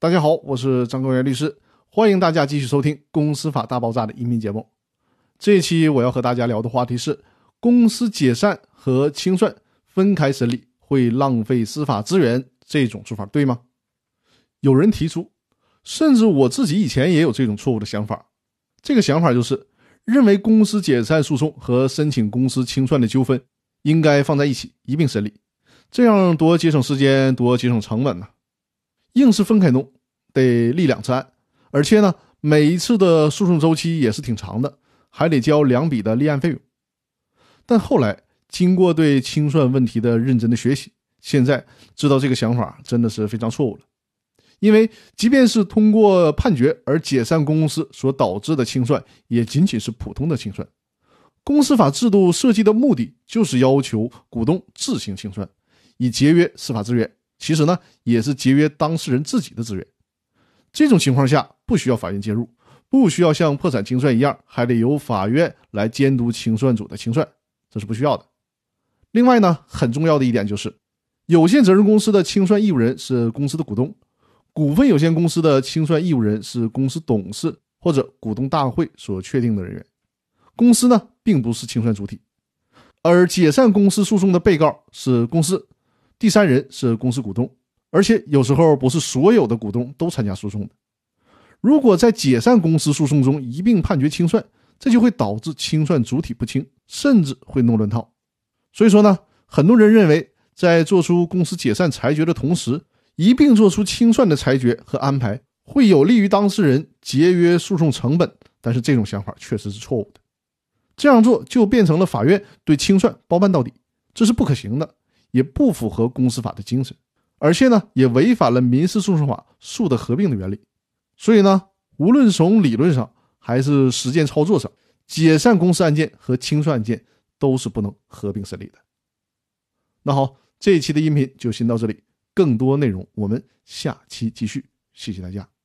大家好，我是张高原律师，欢迎大家继续收听《公司法大爆炸》的音频节目。这一期我要和大家聊的话题是：公司解散和清算分开审理会浪费司法资源，这种做法对吗？有人提出，甚至我自己以前也有这种错误的想法。这个想法就是认为公司解散诉讼和申请公司清算的纠纷应该放在一起一并审理，这样多节省时间，多节省成本呢。硬是分开弄，得立两次案，而且呢，每一次的诉讼周期也是挺长的，还得交两笔的立案费用。但后来经过对清算问题的认真的学习，现在知道这个想法真的是非常错误了。因为即便是通过判决而解散公司所导致的清算，也仅仅是普通的清算。公司法制度设计的目的就是要求股东自行清算，以节约司法资源。其实呢，也是节约当事人自己的资源。这种情况下，不需要法院介入，不需要像破产清算一样，还得由法院来监督清算组的清算，这是不需要的。另外呢，很重要的一点就是，有限责任公司的清算义务人是公司的股东，股份有限公司的清算义务人是公司董事或者股东大会所确定的人员。公司呢，并不是清算主体，而解散公司诉讼的被告是公司。第三人是公司股东，而且有时候不是所有的股东都参加诉讼的。如果在解散公司诉讼中一并判决清算，这就会导致清算主体不清，甚至会弄乱套。所以说呢，很多人认为在做出公司解散裁决的同时，一并做出清算的裁决和安排，会有利于当事人节约诉讼成本。但是这种想法确实是错误的，这样做就变成了法院对清算包办到底，这是不可行的。也不符合公司法的精神，而且呢，也违反了民事诉讼法诉的合并的原理。所以呢，无论从理论上还是实践操作上，解散公司案件和清算案件都是不能合并审理的。那好，这一期的音频就先到这里，更多内容我们下期继续。谢谢大家。